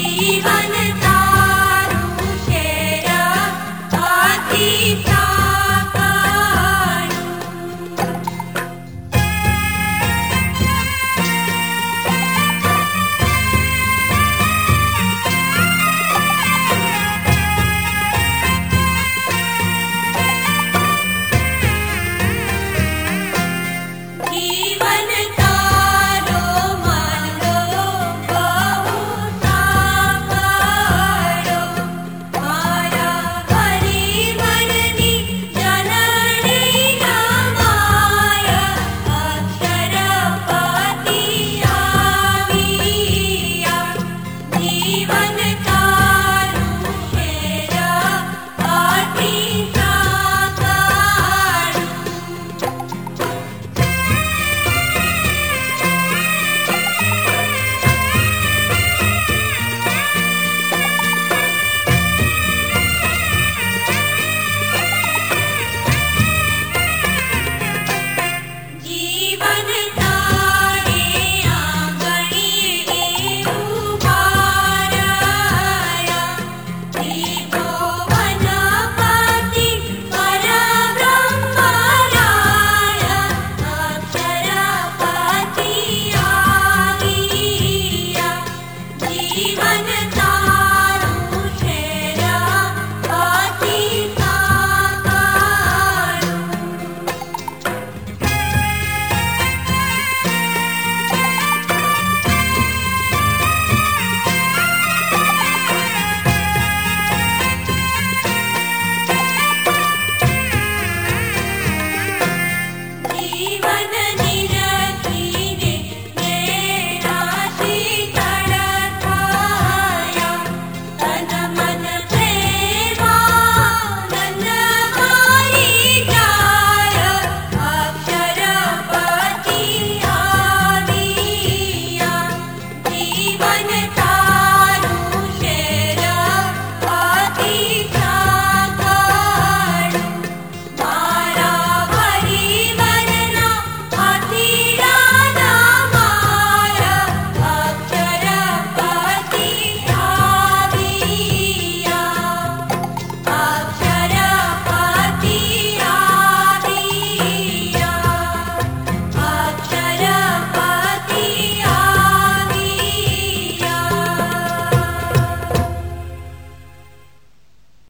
जीवन